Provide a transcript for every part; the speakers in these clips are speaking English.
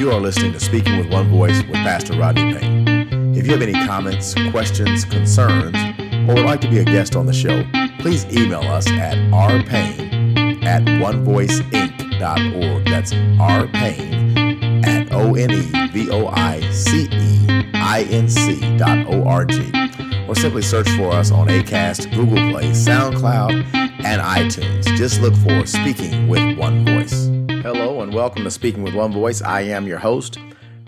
You are listening to Speaking with One Voice with Pastor Rodney Payne. If you have any comments, questions, concerns, or would like to be a guest on the show, please email us at rpayne at onevoiceinc.org. That's rpayne at O-N-E-V-O-I-C-E-I-N-C dot O-R-G. Or simply search for us on ACAST, Google Play, SoundCloud, and iTunes. Just look for Speaking with One Voice. And welcome to Speaking with One Voice. I am your host,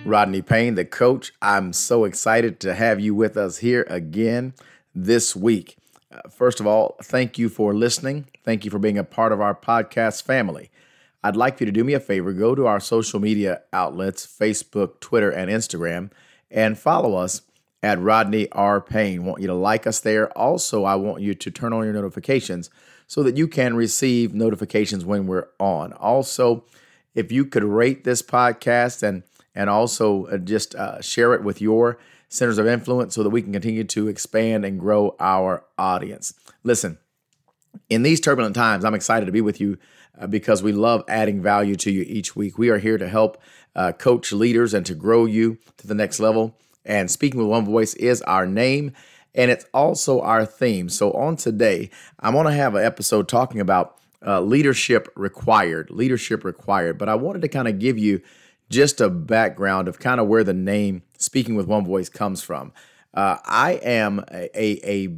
Rodney Payne, the coach. I'm so excited to have you with us here again this week. Uh, first of all, thank you for listening. Thank you for being a part of our podcast family. I'd like you to do me a favor go to our social media outlets Facebook, Twitter, and Instagram and follow us at Rodney R. Payne. Want you to like us there. Also, I want you to turn on your notifications so that you can receive notifications when we're on. Also, if you could rate this podcast and and also uh, just uh, share it with your centers of influence so that we can continue to expand and grow our audience. Listen, in these turbulent times, I'm excited to be with you uh, because we love adding value to you each week. We are here to help uh, coach leaders and to grow you to the next level. And speaking with one voice is our name and it's also our theme. So on today, I'm going to have an episode talking about uh, leadership required, leadership required. But I wanted to kind of give you just a background of kind of where the name Speaking with One Voice comes from. Uh, I am a, a, a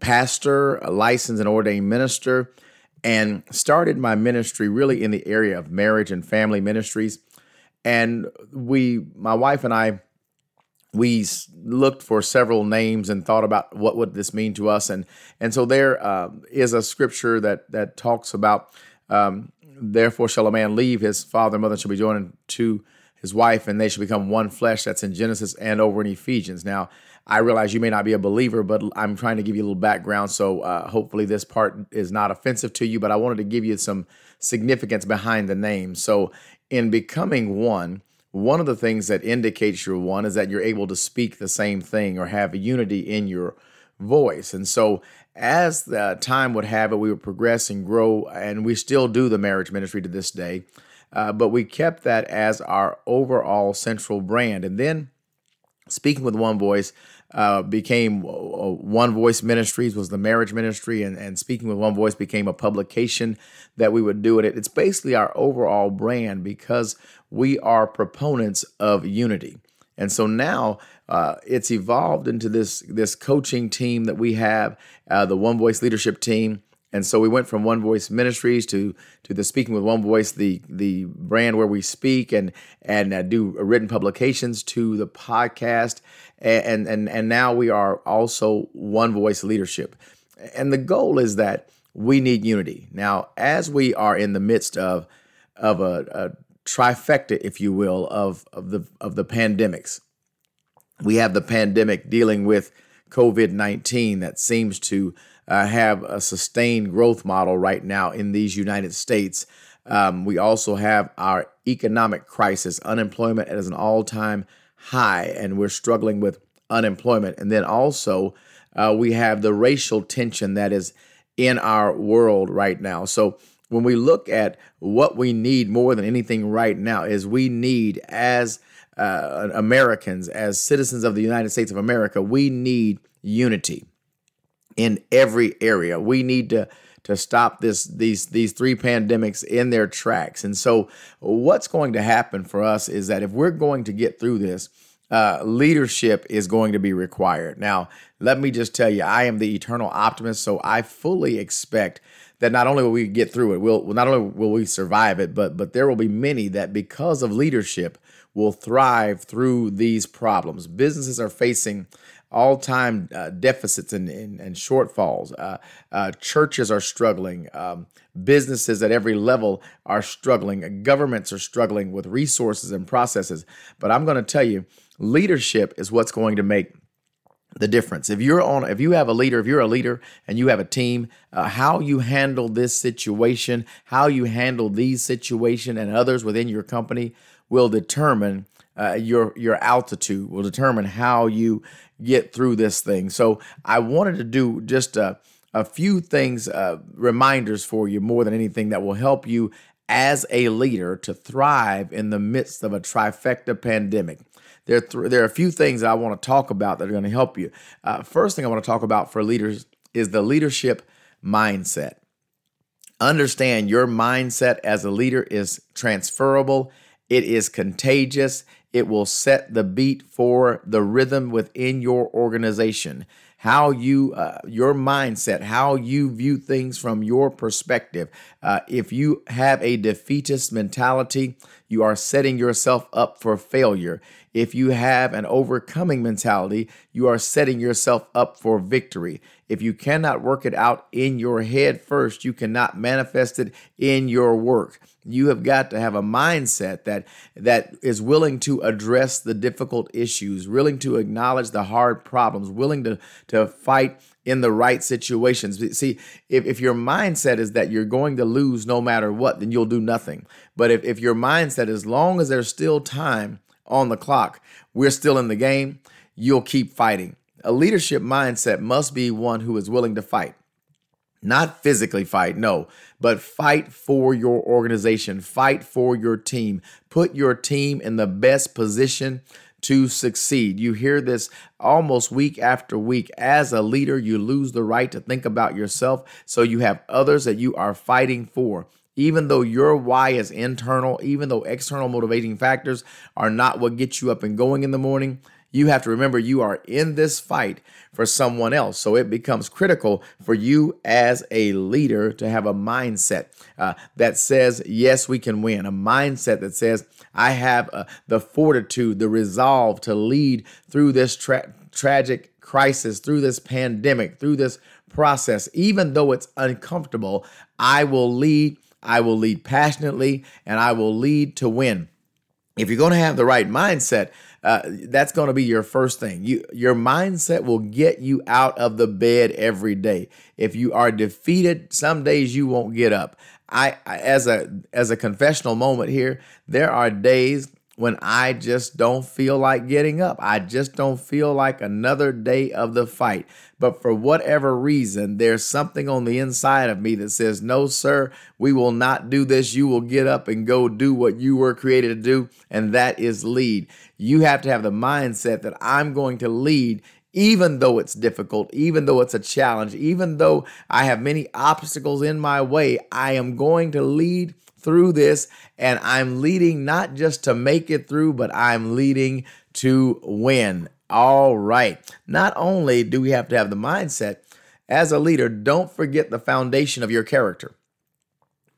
pastor, a licensed and ordained minister, and started my ministry really in the area of marriage and family ministries. And we, my wife and I, we looked for several names and thought about what would this mean to us and and so there uh, is a scripture that that talks about um, therefore shall a man leave his father and mother and shall be joined to his wife and they shall become one flesh. That's in genesis and over in ephesians. Now i realize you may not be a believer but i'm trying to give you a little background so uh, hopefully this part is not offensive to you but i wanted to give you some significance behind the name. So in becoming one one of the things that indicates you're one is that you're able to speak the same thing or have unity in your voice. And so, as the time would have it, we would progress and grow, and we still do the marriage ministry to this day. Uh, but we kept that as our overall central brand. And then, speaking with one voice, uh, became uh, One Voice Ministries was the marriage ministry, and, and Speaking with One Voice became a publication that we would do it. It's basically our overall brand because we are proponents of unity. And so now uh, it's evolved into this this coaching team that we have, uh, the One Voice Leadership Team. And so we went from One Voice Ministries to to the Speaking with One Voice, the the brand where we speak and and uh, do written publications, to the podcast, and and and now we are also One Voice Leadership. And the goal is that we need unity. Now, as we are in the midst of of a, a trifecta, if you will, of of the of the pandemics, we have the pandemic dealing with COVID nineteen that seems to uh, have a sustained growth model right now in these United States. Um, we also have our economic crisis. Unemployment is an all time high, and we're struggling with unemployment. And then also, uh, we have the racial tension that is in our world right now. So, when we look at what we need more than anything right now, is we need as uh, Americans, as citizens of the United States of America, we need unity in every area. We need to to stop this these these three pandemics in their tracks. And so what's going to happen for us is that if we're going to get through this, uh, leadership is going to be required. Now, let me just tell you, I am the eternal optimist, so I fully expect that not only will we get through it, will not only will we survive it, but but there will be many that because of leadership will thrive through these problems. Businesses are facing all time uh, deficits and, and, and shortfalls. Uh, uh, churches are struggling. Um, businesses at every level are struggling. Governments are struggling with resources and processes. But I'm going to tell you, leadership is what's going to make the difference. If you're on, if you have a leader, if you're a leader and you have a team, uh, how you handle this situation, how you handle these situation and others within your company will determine uh, your your altitude will determine how you get through this thing. So I wanted to do just a, a few things, uh, reminders for you more than anything that will help you as a leader to thrive in the midst of a trifecta pandemic. There, th- there are a few things I want to talk about that are going to help you. Uh, first thing I want to talk about for leaders is the leadership mindset. Understand your mindset as a leader is transferable, it is contagious, it will set the beat for the rhythm within your organization. How you uh, your mindset how you view things from your perspective. Uh, if you have a defeatist mentality you are setting yourself up for failure if you have an overcoming mentality you are setting yourself up for victory if you cannot work it out in your head first, you cannot manifest it in your work. You have got to have a mindset that that is willing to address the difficult issues, willing to acknowledge the hard problems, willing to to fight in the right situations. See, if, if your mindset is that you're going to lose no matter what, then you'll do nothing. But if, if your mindset, as long as there's still time on the clock, we're still in the game, you'll keep fighting. A leadership mindset must be one who is willing to fight. Not physically fight, no, but fight for your organization, fight for your team. Put your team in the best position to succeed. You hear this almost week after week. As a leader, you lose the right to think about yourself, so you have others that you are fighting for. Even though your why is internal, even though external motivating factors are not what gets you up and going in the morning, you have to remember you are in this fight for someone else. So it becomes critical for you as a leader to have a mindset uh, that says, yes, we can win. A mindset that says, I have uh, the fortitude, the resolve to lead through this tra- tragic crisis, through this pandemic, through this process. Even though it's uncomfortable, I will lead. I will lead passionately and I will lead to win. If you're going to have the right mindset, uh, that's going to be your first thing. You, your mindset will get you out of the bed every day. If you are defeated, some days you won't get up. I, I as a as a confessional moment here, there are days when I just don't feel like getting up. I just don't feel like another day of the fight. But for whatever reason, there's something on the inside of me that says, No, sir, we will not do this. You will get up and go do what you were created to do, and that is lead. You have to have the mindset that I'm going to lead even though it's difficult, even though it's a challenge, even though I have many obstacles in my way, I am going to lead through this. And I'm leading not just to make it through, but I'm leading to win. All right. Not only do we have to have the mindset, as a leader, don't forget the foundation of your character.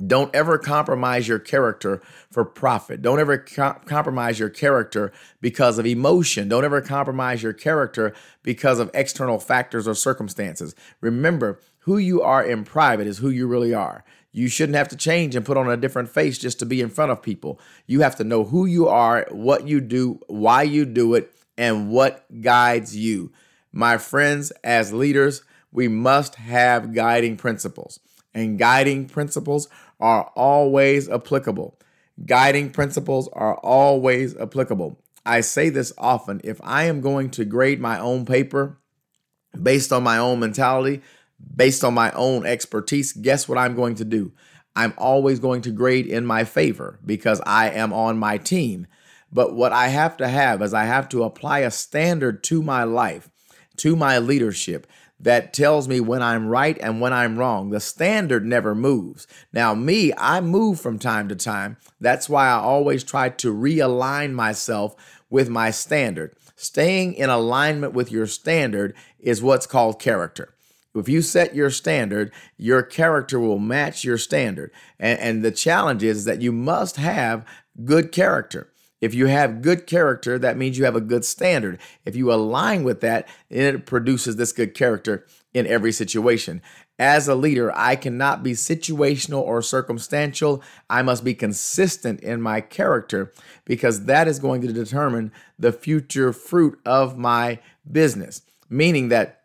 Don't ever compromise your character for profit. Don't ever co- compromise your character because of emotion. Don't ever compromise your character because of external factors or circumstances. Remember, who you are in private is who you really are. You shouldn't have to change and put on a different face just to be in front of people. You have to know who you are, what you do, why you do it, and what guides you. My friends, as leaders, we must have guiding principles, and guiding principles are always applicable. Guiding principles are always applicable. I say this often if I am going to grade my own paper based on my own mentality, based on my own expertise, guess what I'm going to do? I'm always going to grade in my favor because I am on my team. But what I have to have is I have to apply a standard to my life, to my leadership that tells me when I'm right and when I'm wrong. The standard never moves. Now, me, I move from time to time. That's why I always try to realign myself with my standard. Staying in alignment with your standard is what's called character. If you set your standard, your character will match your standard. And, and the challenge is that you must have good character. If you have good character, that means you have a good standard. If you align with that, it produces this good character in every situation. As a leader, I cannot be situational or circumstantial. I must be consistent in my character because that is going to determine the future fruit of my business. Meaning that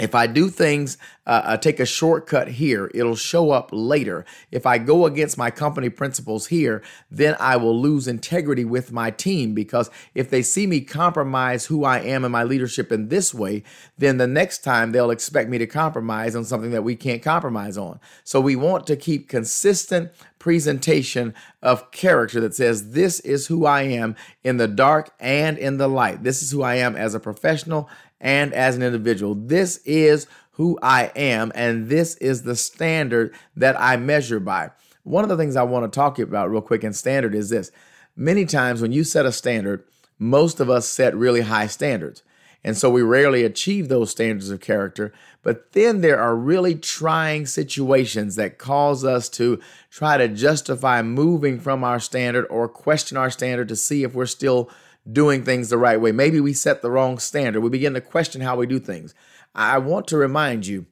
if I do things, uh, uh, take a shortcut here, it'll show up later. If I go against my company principles here, then I will lose integrity with my team because if they see me compromise who I am and my leadership in this way, then the next time they'll expect me to compromise on something that we can't compromise on. So we want to keep consistent presentation of character that says, This is who I am in the dark and in the light. This is who I am as a professional and as an individual. This is who I am, and this is the standard that I measure by. One of the things I want to talk about real quick in standard is this. Many times when you set a standard, most of us set really high standards. And so we rarely achieve those standards of character. But then there are really trying situations that cause us to try to justify moving from our standard or question our standard to see if we're still doing things the right way. Maybe we set the wrong standard. We begin to question how we do things. I want to remind you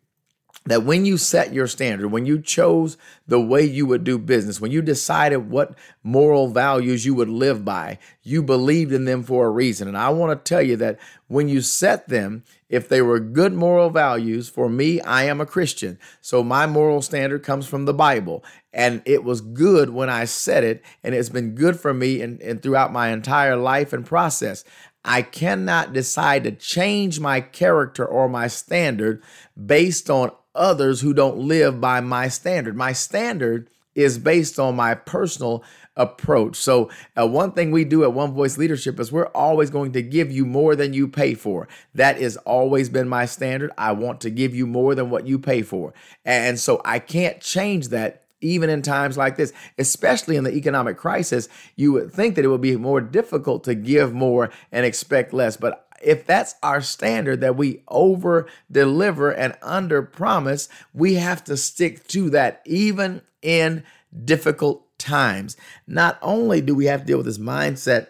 that when you set your standard, when you chose the way you would do business, when you decided what moral values you would live by, you believed in them for a reason. And I want to tell you that when you set them, if they were good moral values, for me, I am a Christian. So my moral standard comes from the Bible. And it was good when I set it, and it's been good for me and, and throughout my entire life and process. I cannot decide to change my character or my standard based on others who don't live by my standard. My standard is based on my personal approach. So, uh, one thing we do at One Voice Leadership is we're always going to give you more than you pay for. That has always been my standard. I want to give you more than what you pay for. And so I can't change that even in times like this, especially in the economic crisis, you would think that it would be more difficult to give more and expect less. But if that's our standard that we over deliver and under promise, we have to stick to that even in difficult times. Not only do we have to deal with this mindset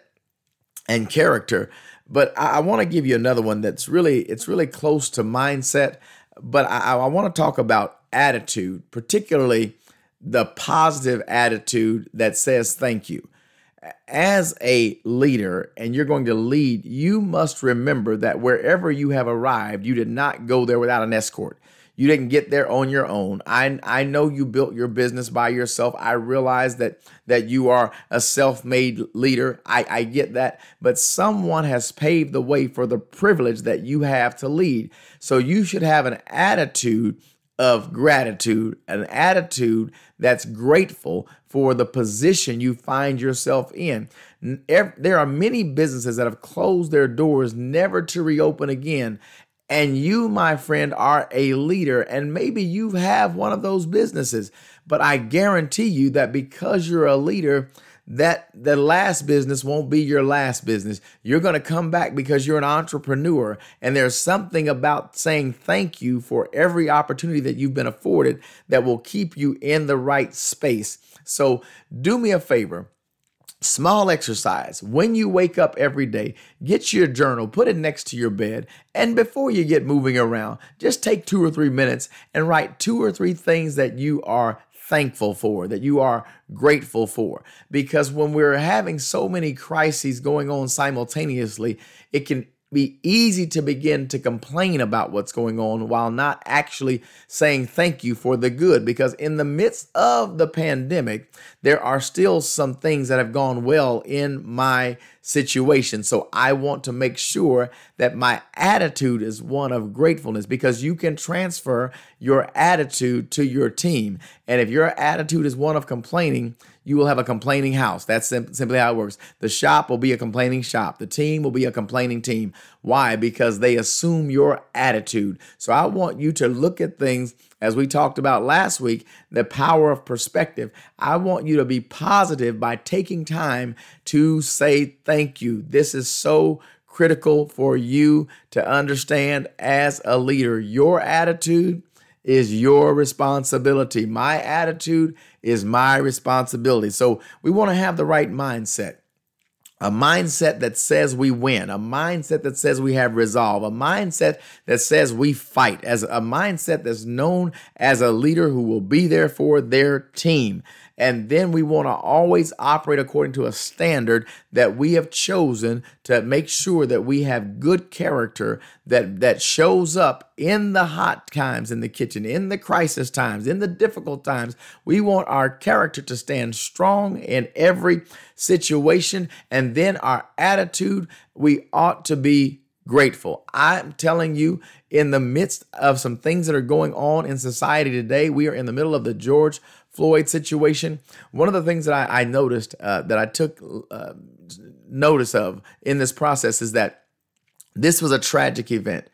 and character, but I, I want to give you another one that's really it's really close to mindset. But I, I want to talk about attitude, particularly the positive attitude that says thank you as a leader and you're going to lead, you must remember that wherever you have arrived, you did not go there without an escort. You didn't get there on your own. I, I know you built your business by yourself. I realize that that you are a self-made leader. I, I get that. But someone has paved the way for the privilege that you have to lead. So you should have an attitude of gratitude, an attitude that's grateful for the position you find yourself in. There are many businesses that have closed their doors never to reopen again. And you, my friend, are a leader, and maybe you have one of those businesses. But I guarantee you that because you're a leader, that the last business won't be your last business. You're going to come back because you're an entrepreneur. And there's something about saying thank you for every opportunity that you've been afforded that will keep you in the right space. So do me a favor. Small exercise. When you wake up every day, get your journal, put it next to your bed, and before you get moving around, just take two or three minutes and write two or three things that you are thankful for, that you are grateful for. Because when we're having so many crises going on simultaneously, it can be easy to begin to complain about what's going on while not actually saying thank you for the good. Because in the midst of the pandemic, there are still some things that have gone well in my situation. So I want to make sure that my attitude is one of gratefulness because you can transfer your attitude to your team. And if your attitude is one of complaining, you will have a complaining house. That's sim- simply how it works. The shop will be a complaining shop. The team will be a complaining team. Why? Because they assume your attitude. So I want you to look at things as we talked about last week, the power of perspective. I want you to be positive by taking time to say thank you. This is so critical for you to understand as a leader. Your attitude is your responsibility. My attitude is my responsibility. So we want to have the right mindset. A mindset that says we win, a mindset that says we have resolve, a mindset that says we fight, as a mindset that's known as a leader who will be there for their team. And then we want to always operate according to a standard that we have chosen to make sure that we have good character that, that shows up in the hot times in the kitchen, in the crisis times, in the difficult times. We want our character to stand strong in every situation. And then our attitude, we ought to be grateful. I'm telling you, in the midst of some things that are going on in society today, we are in the middle of the George Floyd situation. One of the things that I, I noticed uh, that I took uh, notice of in this process is that this was a tragic event.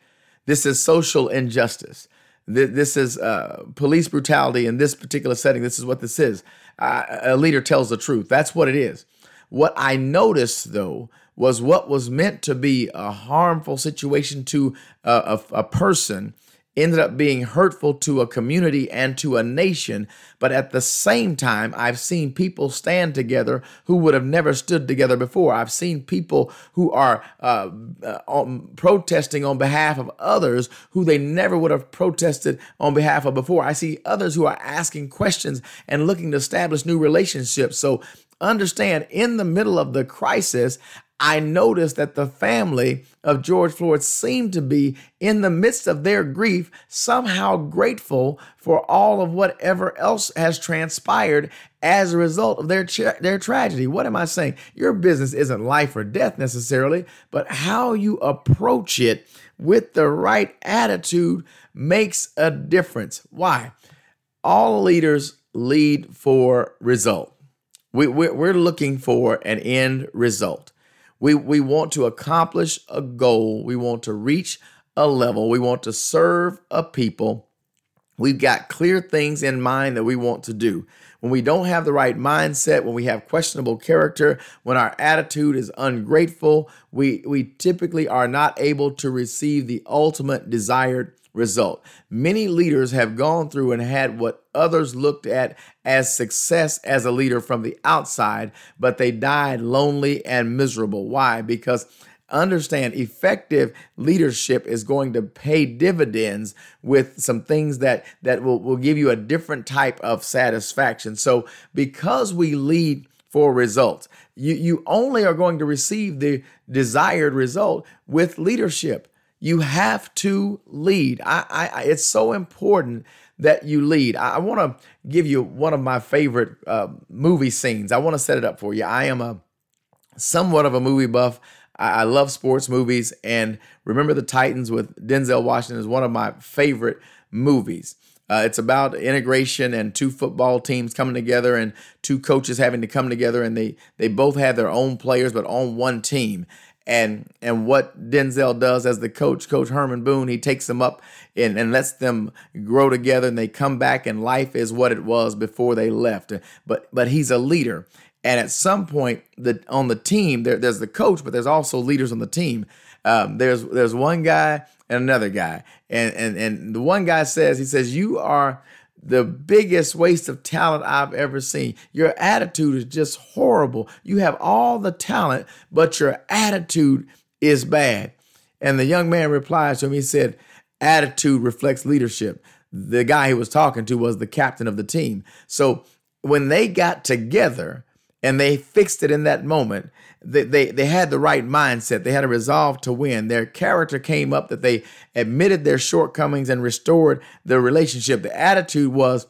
This is social injustice. This is uh, police brutality in this particular setting. This is what this is. A leader tells the truth. That's what it is. What I noticed, though, was what was meant to be a harmful situation to a, a, a person ended up being hurtful to a community and to a nation. But at the same time, I've seen people stand together who would have never stood together before. I've seen people who are uh, uh, protesting on behalf of others who they never would have protested on behalf of before. I see others who are asking questions and looking to establish new relationships. So understand in the middle of the crisis, I noticed that the family of George Floyd seemed to be, in the midst of their grief, somehow grateful for all of whatever else has transpired as a result of their, tra- their tragedy. What am I saying? Your business isn't life or death necessarily, but how you approach it with the right attitude makes a difference. Why? All leaders lead for result. We, we're looking for an end result. We, we want to accomplish a goal. We want to reach a level. We want to serve a people. We've got clear things in mind that we want to do. When we don't have the right mindset, when we have questionable character, when our attitude is ungrateful, we, we typically are not able to receive the ultimate desired result. Many leaders have gone through and had what others looked at as success as a leader from the outside, but they died lonely and miserable. Why? Because understand effective leadership is going to pay dividends with some things that that will, will give you a different type of satisfaction so because we lead for results you you only are going to receive the desired result with leadership you have to lead. I, I, it's so important that you lead. I, I want to give you one of my favorite uh, movie scenes. I want to set it up for you. I am a somewhat of a movie buff. I, I love sports movies, and Remember the Titans with Denzel Washington is one of my favorite movies. Uh, it's about integration and two football teams coming together and two coaches having to come together, and they they both have their own players, but on one team and and what Denzel does as the coach, Coach Herman Boone, he takes them up and, and lets them grow together, and they come back, and life is what it was before they left. But but he's a leader, and at some point, the on the team, there, there's the coach, but there's also leaders on the team. Um, there's there's one guy and another guy, and and and the one guy says he says you are the biggest waste of talent I've ever seen. Your attitude is just horrible. You have all the talent, but your attitude is bad. And the young man replies to him, he said, Attitude reflects leadership. The guy he was talking to was the captain of the team. So when they got together and they fixed it in that moment, they, they, they had the right mindset. They had a resolve to win. Their character came up that they admitted their shortcomings and restored the relationship. The attitude was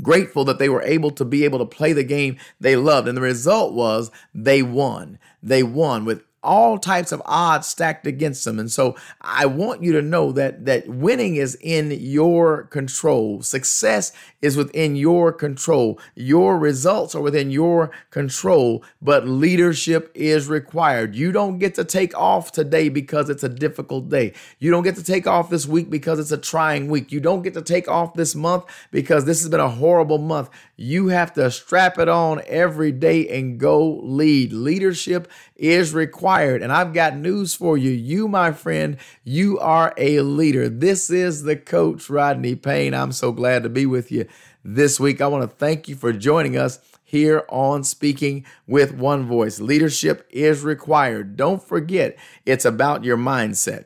grateful that they were able to be able to play the game they loved. And the result was they won. They won with all types of odds stacked against them. And so I want you to know that that winning is in your control. Success is within your control. Your results are within your control, but leadership is required. You don't get to take off today because it's a difficult day. You don't get to take off this week because it's a trying week. You don't get to take off this month because this has been a horrible month. You have to strap it on every day and go lead. Leadership is required. And I've got news for you. You, my friend, you are a leader. This is the coach, Rodney Payne. I'm so glad to be with you this week. I want to thank you for joining us here on Speaking with One Voice. Leadership is required. Don't forget, it's about your mindset.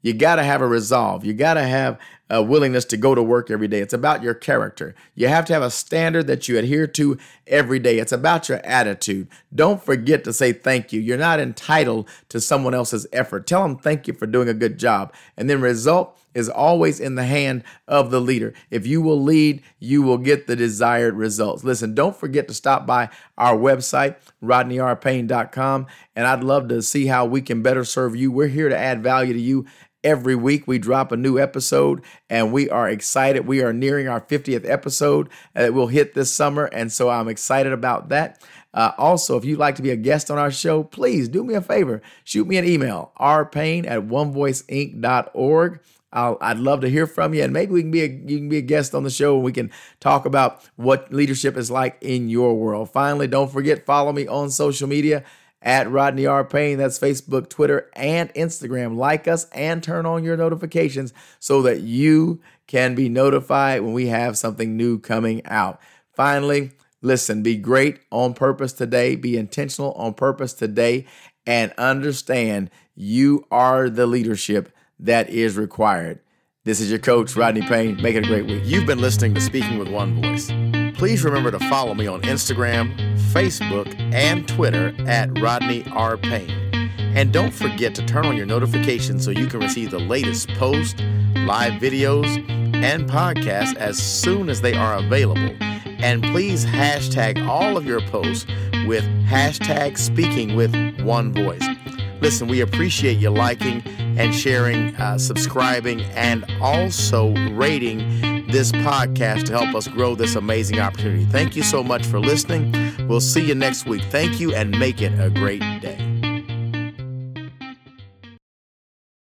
You got to have a resolve. You got to have uh, willingness to go to work every day. It's about your character. You have to have a standard that you adhere to every day. It's about your attitude. Don't forget to say thank you. You're not entitled to someone else's effort. Tell them thank you for doing a good job. And then result is always in the hand of the leader. If you will lead, you will get the desired results. Listen, don't forget to stop by our website, rodneyrpayne.com, and I'd love to see how we can better serve you. We're here to add value to you Every week we drop a new episode and we are excited. We are nearing our 50th episode that will hit this summer. And so I'm excited about that. Uh, also, if you'd like to be a guest on our show, please do me a favor. Shoot me an email, rpayne at onevoiceinc.org. I'll, I'd love to hear from you, and maybe we can be a, you can be a guest on the show, and we can talk about what leadership is like in your world. Finally, don't forget follow me on social media at Rodney R. Payne. That's Facebook, Twitter, and Instagram. Like us and turn on your notifications so that you can be notified when we have something new coming out. Finally, listen, be great on purpose today, be intentional on purpose today, and understand you are the leadership that is required. This is your coach, Rodney Payne. Make it a great week. You've been listening to Speaking with One Voice. Please remember to follow me on Instagram, Facebook, and Twitter at Rodney R. Payne. And don't forget to turn on your notifications so you can receive the latest posts, live videos, and podcasts as soon as they are available. And please hashtag all of your posts with hashtag speaking with one voice. Listen, we appreciate you liking and sharing, uh, subscribing, and also rating this podcast to help us grow this amazing opportunity. Thank you so much for listening. We'll see you next week. Thank you and make it a great day.